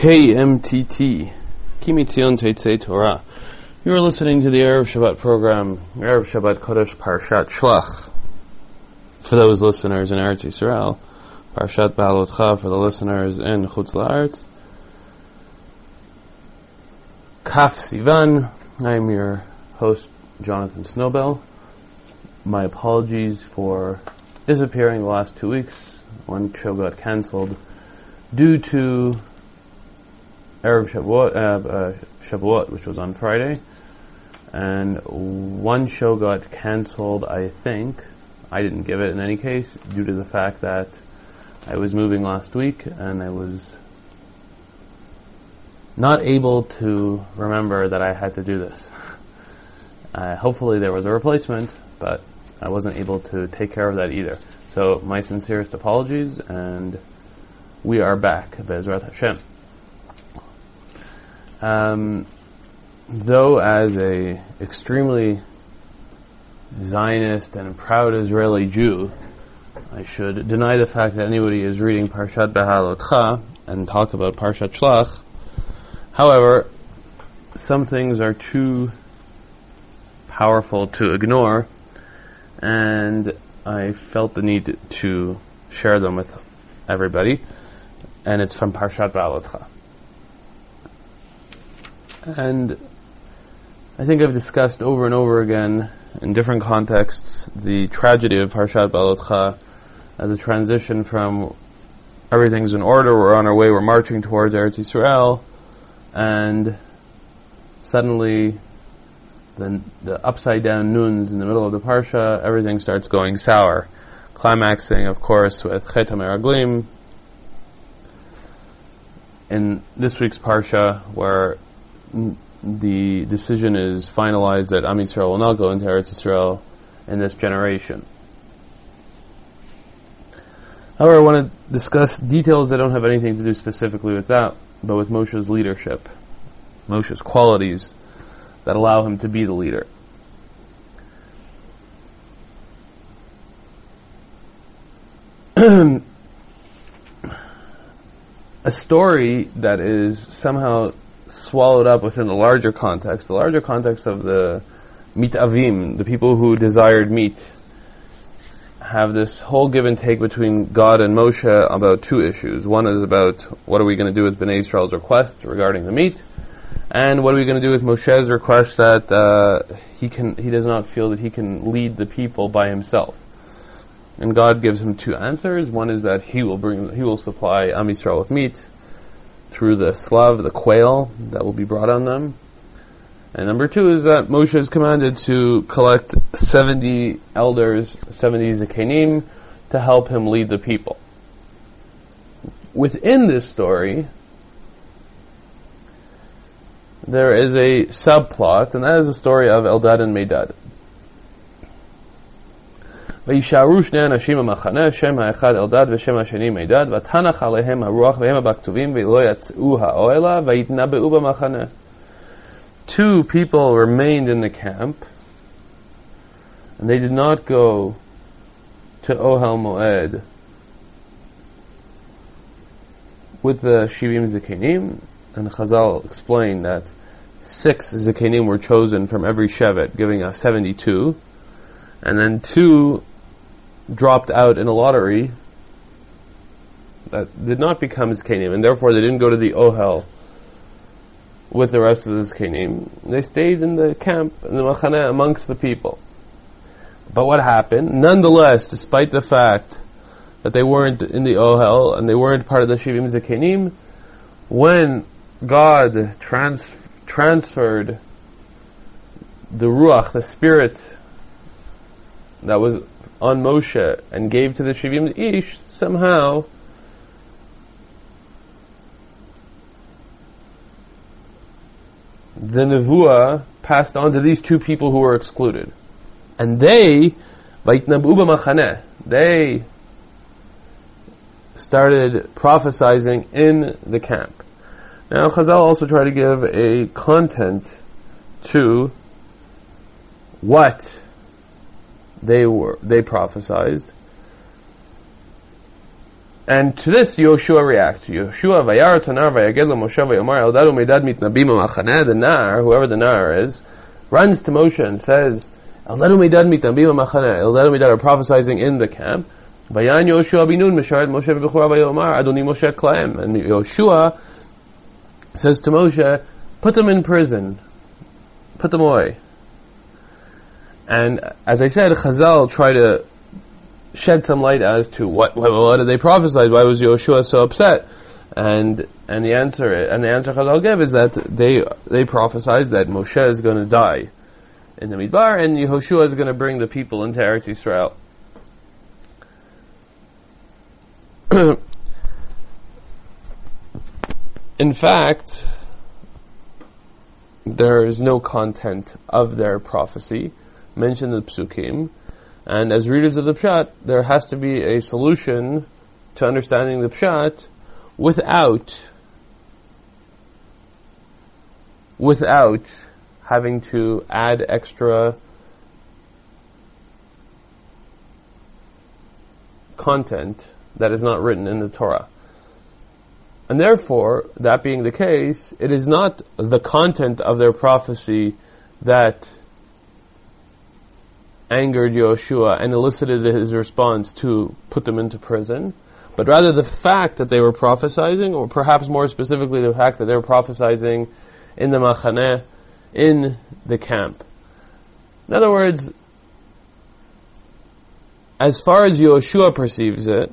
KMTT, Kimitzion Teitzei Torah. You are listening to the Erev Shabbat program, Erev Shabbat Kodesh Parshat Shlach. For those listeners in Eretz Yisrael, Parshat Behalotcha for the listeners in Chutz La'aretz. Kaf Sivan, I am your host, Jonathan Snowbell. My apologies for disappearing the last two weeks. One show got cancelled due to Erev Shavuot, uh, uh, Shavuot, which was on Friday, and one show got cancelled. I think I didn't give it in any case due to the fact that I was moving last week and I was not able to remember that I had to do this. Uh, hopefully there was a replacement, but I wasn't able to take care of that either. So my sincerest apologies, and we are back, Bezrat Hashem. Um, though as a extremely Zionist and proud Israeli Jew, I should deny the fact that anybody is reading Parshat Behalotcha and talk about Parshat Shlach. However, some things are too powerful to ignore, and I felt the need to share them with everybody, and it's from Parshat Behalotcha. And I think I've discussed over and over again in different contexts the tragedy of Parshat Behalotcha as a transition from everything's in order, we're on our way, we're marching towards Eretz Yisrael, and suddenly the, the upside down nuns in the middle of the Parsha, everything starts going sour. Climaxing, of course, with Chet HaMeraglim in this week's Parsha, where the decision is finalized that Am Yisrael will not go into Eretz Yisrael in this generation. However, I want to discuss details that don't have anything to do specifically with that, but with Moshe's leadership, Moshe's qualities that allow him to be the leader. a story that is somehow swallowed up within the larger context, the larger context of the mitavim, the people who desired meat, have this whole give and take between God and Moshe about two issues. One is about what are we going to do with Bnei Israel's request regarding the meat, and what are we going to do with Moshe's request that uh, he can he does not feel that he can lead the people by himself. And God gives him two answers. One is that he will bring he will supply Am Yisrael with meat, through the slav, the quail that will be brought on them. And number two is that Moshe is commanded to collect 70 elders, 70 zakenim, to help him lead the people. Within this story, there is a subplot, and that is the story of Eldad and Medad. וישארו שני אנשים במחנה, שם האחד אלדד ושם השני מידד, ותנח עליהם הרוח והם בכתובים, ולא יצאו האוהלה, ויתנבאו במחנה. Two people remained in the camp, and they did not go to Ohel Moed with the Shivim Zikanim, and Chazal explained that six Zikanim were chosen from every Shevet, giving us 72, and then two dropped out in a lottery that did not become Zkanim, and therefore they didn't go to the Ohel with the rest of the Zkanim. They stayed in the camp, in the Machana, amongst the people. But what happened? Nonetheless, despite the fact that they weren't in the Ohel and they weren't part of the Shivim Zekanim, when God trans- transferred the Ruach, the Spirit that was on Moshe and gave to the Shivim Ish, somehow the Nevuah passed on to these two people who were excluded. And they, they started prophesying in the camp. Now, Chazal also tried to give a content to what they were they prophesied. And to this, Yoshua reacts. Yoshua vayar tanar vayaged Moshe vayomar eldadu meidad mitnabim amachaneh. The nar, whoever the nar is, runs to Moshe and says, eldadu meidad mitnabim amachaneh. Eldadu meidad are prophesying in the camp. Vayan Yoshua binun misharet Moshe v'bechura vayomar adoni Moshe klaim. And Yoshua says to Moshe, put them in prison. Put them away. And as I said, Chazal try to shed some light as to what what, what did they prophesy? Why was Yoshua so upset? And and the answer and the answer Chazal give is that they they prophesied that Moshe is going to die in the Midbar, and Yehoshua is going to bring the people into Eretz Yisrael. in fact, there is no content of their prophecy mentioned in the psukim, and as readers of the Pshat, there has to be a solution to understanding the Pshat without without having to add extra content that is not written in the Torah. And therefore, that being the case, it is not the content of their prophecy that angered Yoshua and elicited his response to put them into prison, but rather the fact that they were prophesying, or perhaps more specifically the fact that they were prophesying in the machaneh, in the camp. In other words, as far as Yoshua perceives it,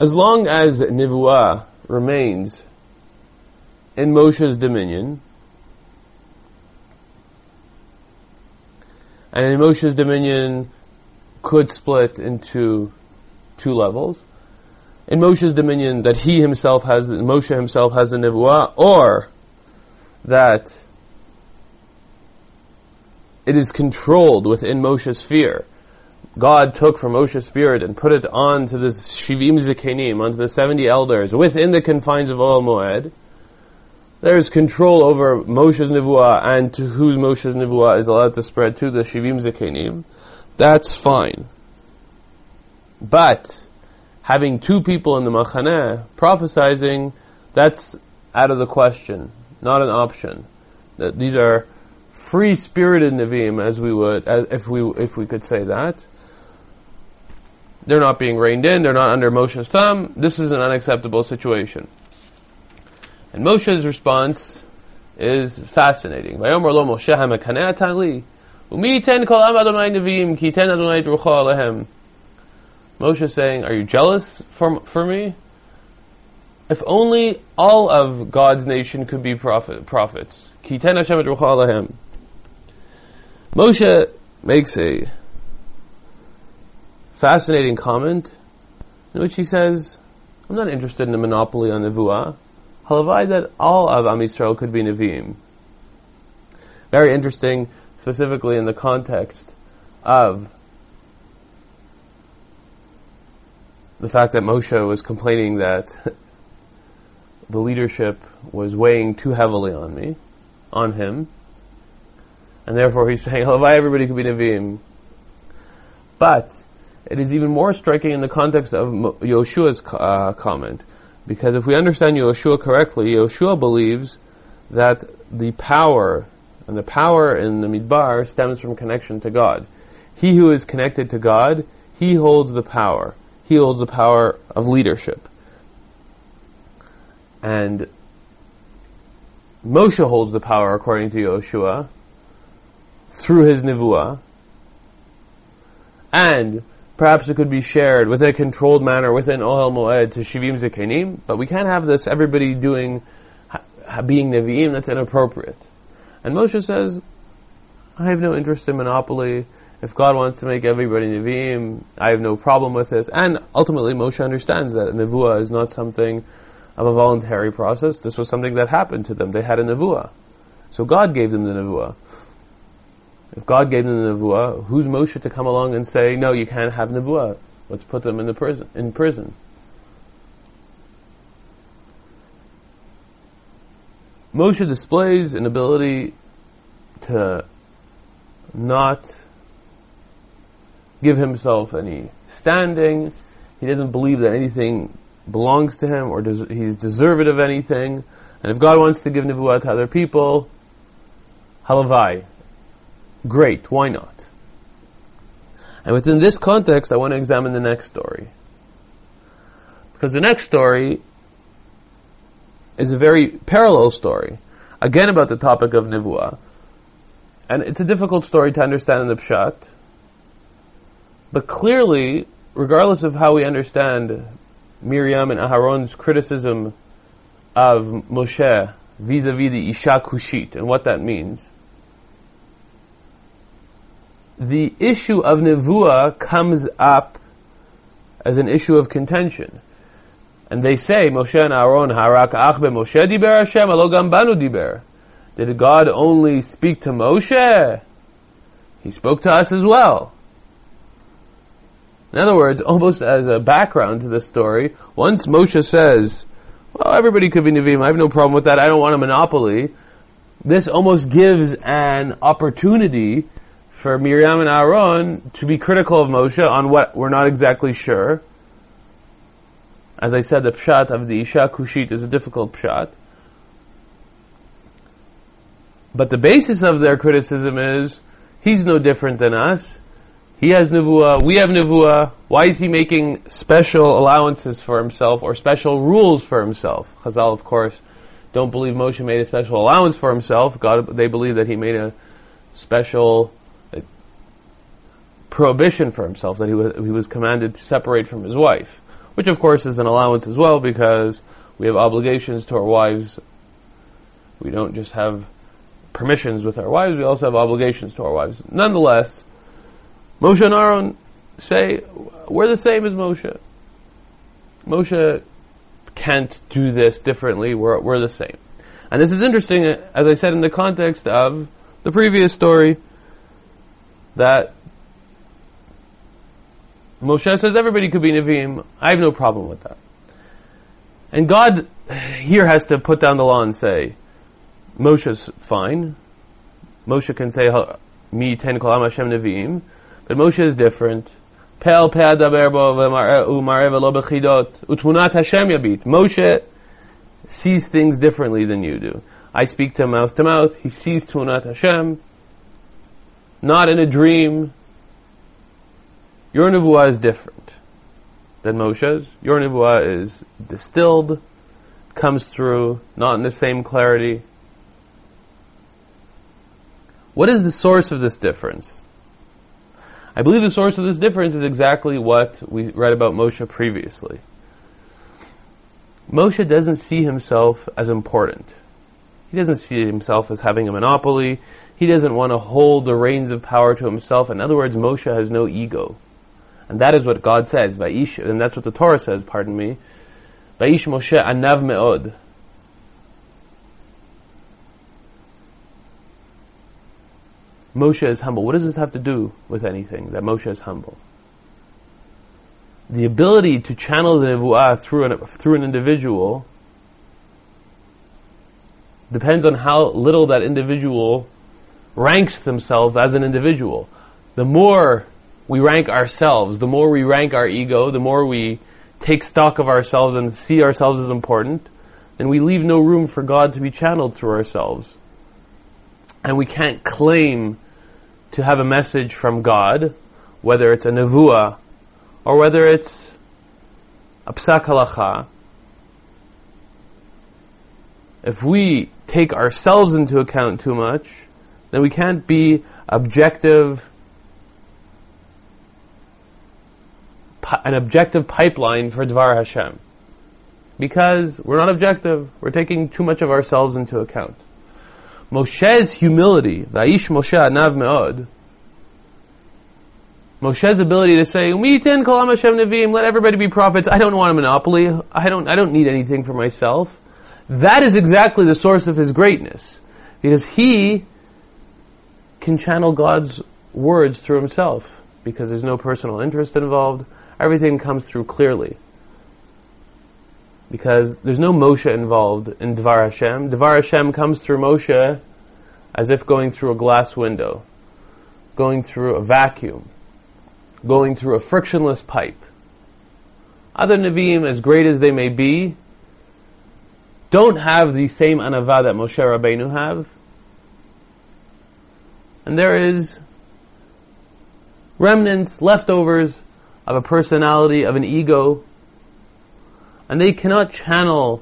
as long as Nivuah remains in Moshe's dominion, And Moshe's dominion could split into two levels. In Moshe's dominion, that he himself has, Moshe himself has the Nivuah, or that it is controlled within Moshe's sphere. God took from Moshe's spirit and put it onto the Shivim Zikanim, onto the 70 elders, within the confines of Ohel Moed, there is control over Moshe's Nivua and to whose Moshe's Nivua is allowed to spread to the Shivim Zekenim, that's fine. But, having two people in the Machaneh prophesizing, that's out of the question, not an option. That these are free-spirited Nevi'im, as we would, as if we, if we could say that. They're not being reined in, they're not under Moshe's thumb, this is an unacceptable situation. And Moshe's response is fascinating. Moshe saying, are you jealous for, for me? If only all of God's nation could be prophet, prophets. Moshe makes a fascinating comment in which he says, I'm not interested in a monopoly on the Nevuah. Halavai that all of Am Yisrael could be Nevi'im. Very interesting, specifically in the context of the fact that Moshe was complaining that the leadership was weighing too heavily on me, on him, and therefore he's saying, Halavai everybody could be Nevi'im. But it is even more striking in the context of Yoshua's uh, comment because if we understand Yoshua correctly, Yoshua believes that the power, and the power in the Midbar stems from connection to God. He who is connected to God, he holds the power. He holds the power of leadership. And Moshe holds the power, according to Yoshua, through his Nivuah. And Perhaps it could be shared with a controlled manner within Ohel Moed to Shivim Zikanim, but we can't have this everybody doing, being Nevi'im, that's inappropriate. And Moshe says, I have no interest in monopoly. If God wants to make everybody Nevi'im, I have no problem with this. And ultimately, Moshe understands that Nevuah is not something of a voluntary process. This was something that happened to them. They had a Nevuah. So God gave them the Nevuah. If God gave them the nevuah, who's Moshe to come along and say, no, you can't have nevuah? Let's put them in the prison. In prison. Moshe displays an ability to not give himself any standing. He doesn't believe that anything belongs to him or des- he's deserved of anything. And if God wants to give Nevuah to other people, halavai. Great, why not? And within this context, I want to examine the next story. Because the next story is a very parallel story, again about the topic of Nivua. And it's a difficult story to understand in the Pshat. But clearly, regardless of how we understand Miriam and Aharon's criticism of Moshe vis-a-vis the Isha Kushit and what that means, the issue of Nevuah comes up as an issue of contention. And they say, Moshe and Aaron, Harak Achbe Moshe diber Hashem, alogam banu diber. Did God only speak to Moshe? He spoke to us as well. In other words, almost as a background to this story, once Moshe says, well, everybody could be Nevi'im, I have no problem with that, I don't want a monopoly, this almost gives an opportunity for Miriam and Aaron to be critical of Moshe on what we're not exactly sure. As I said, the pshat of the Isha Kushit is a difficult pshat. But the basis of their criticism is, he's no different than us. He has Nevuah, we have Nevuah. Why is he making special allowances for himself or special rules for himself? Chazal, of course, don't believe Moshe made a special allowance for himself. God, they believe that he made a special prohibition for himself that he was, he was commanded to separate from his wife, which of course is an allowance as well because we have obligations to our wives. We don't just have permissions with our wives, we also have obligations to our wives. Nonetheless, Moshe and Aaron say, we're the same as Moshe. Moshe can't do this differently, we're, we're the same. And this is interesting, as I said, in the context of the previous story, that Moshe says everybody could be Nevi'im. I have no problem with that. And God here has to put down the law and say, Moshe's fine. Moshe can say, "Mi ten kolam Hashem Nevi'im," but Moshe is different. Pel pe adaber u'marev lo bechidot utmunat Hashem yabit. Moshe sees things differently than you do. I speak to mouth to mouth. He sees Tmunat Hashem, not in a dream, your nevuah is different than Moshe's. Your nevuah is distilled, comes through, not in the same clarity. What is the source of this difference? I believe the source of this difference is exactly what we read about Moshe previously. Moshe doesn't see himself as important. He doesn't see himself as having a monopoly. He doesn't want to hold the reins of power to himself. In other words, Moshe has no ego. And that is what God says, Vaish, and that's what the Torah says, pardon me. Vaish Moshe anav me'od. Moshe is humble. What does this have to do with anything, that Moshe is humble? The ability to channel the nevuah through an, through an individual depends on how little that individual ranks themselves as an individual. The more we rank ourselves, the more we rank our ego, the more we take stock of ourselves and see ourselves as important, then we leave no room for God to be channeled through ourselves. And we can't claim to have a message from God, whether it's a nevuah or whether it's a psak halacha. If we take ourselves into account too much, then we can't be objective an objective pipeline for Dvar Hashem. Because we're not objective, we're taking too much of ourselves into account. Moshe's humility, Vaish Moshe Anav Me'od, Moshe's ability to say, Umitin Kolam Hashem Nevi'im, let everybody be prophets, I don't want a monopoly, I don't, I don't need anything for myself. That is exactly the source of his greatness. Because he can channel God's words through himself. Because there's no personal interest involved everything comes through clearly. Because there's no Moshe involved in Dvar Hashem. Dvar Hashem comes through Moshe as if going through a glass window, going through a vacuum, going through a frictionless pipe. Other Nevi'im, as great as they may be, don't have the same anava that Moshe Rabbeinu have. And there is remnants, leftovers of a personality, of an ego, and they cannot channel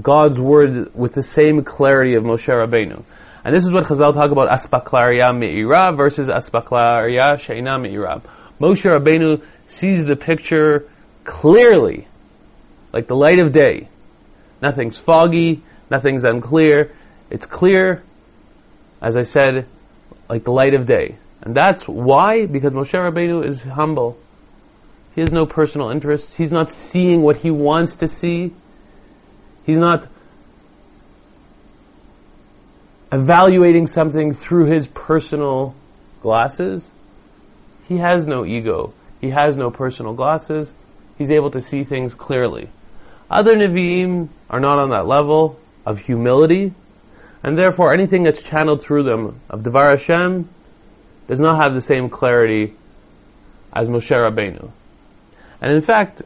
God's word with the same clarity of Moshe Rabbeinu. And this is what Chazal talk about aspaklaria me'ira versus aspaklaria she'ina me'ira. Moshe Rabbeinu sees the picture clearly, like the light of day. Nothing's foggy, nothing's unclear. It's clear, as I said, like the light of day. And that's why, because Moshe Rabbeinu is humble. He has no personal interest. He's not seeing what he wants to see. He's not evaluating something through his personal glasses. He has no ego. He has no personal glasses. He's able to see things clearly. Other Nevi'im are not on that level of humility, and therefore anything that's channeled through them of Devar Hashem does not have the same clarity as Moshe Rabbeinu. And in fact,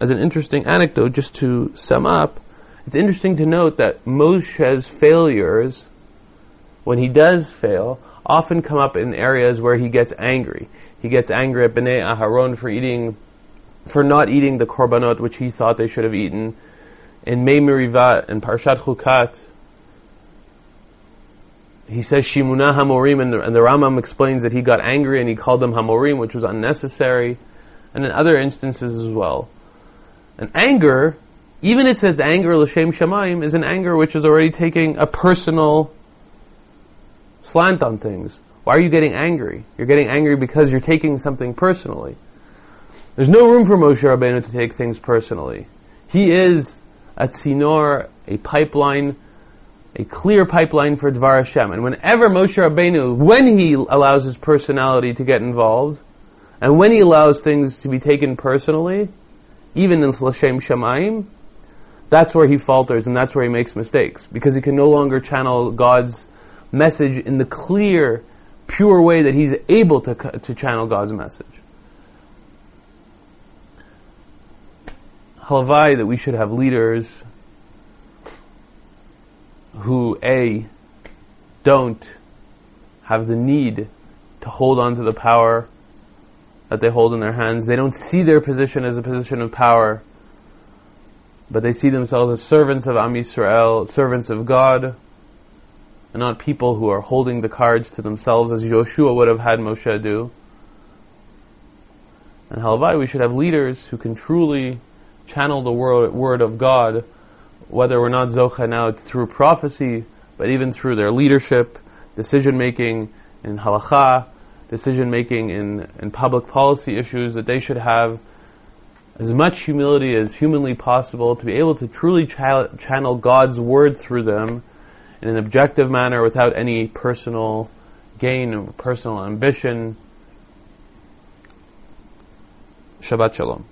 as an interesting anecdote, just to sum up, it's interesting to note that Moshe's failures, when he does fail, often come up in areas where he gets angry. He gets angry at Bnei Aharon for eating, for not eating the korbanot which he thought they should have eaten. In Mei Merivat and Parshat Chukat, he says Shimuna Hamorim, and the, and the Rambam explains that he got angry and he called them Hamorim, which was unnecessary, and in other instances as well. And anger, even it says the anger l'shem shamayim, is an anger which is already taking a personal slant on things. Why are you getting angry? You're getting angry because you're taking something personally. There's no room for Moshe Rabbeinu to take things personally. He is a tzinor, a pipeline, a clear pipeline for Dvar Hashem. And whenever Moshe Rabbeinu, when he allows his personality to get involved, and when he allows things to be taken personally, even in Lashem Shemaim, that's where he falters and that's where he makes mistakes. Because he can no longer channel God's message in the clear, pure way that he's able to, to channel God's message. Halavai that we should have leaders who A, don't have the need to hold on to the power that they hold in their hands. They don't see their position as a position of power, but they see themselves as servants of Am Yisrael, servants of God, and not people who are holding the cards to themselves as Joshua would have had Moshe do. And Halavai, we should have leaders who can truly channel the word, word of God, whether we're not Zocha now through prophecy, but even through their leadership, decision making in halacha, decision making in, in public policy issues, that they should have as much humility as humanly possible to be able to truly cha- channel God's word through them in an objective manner without any personal gain or personal ambition. Shabbat Shalom.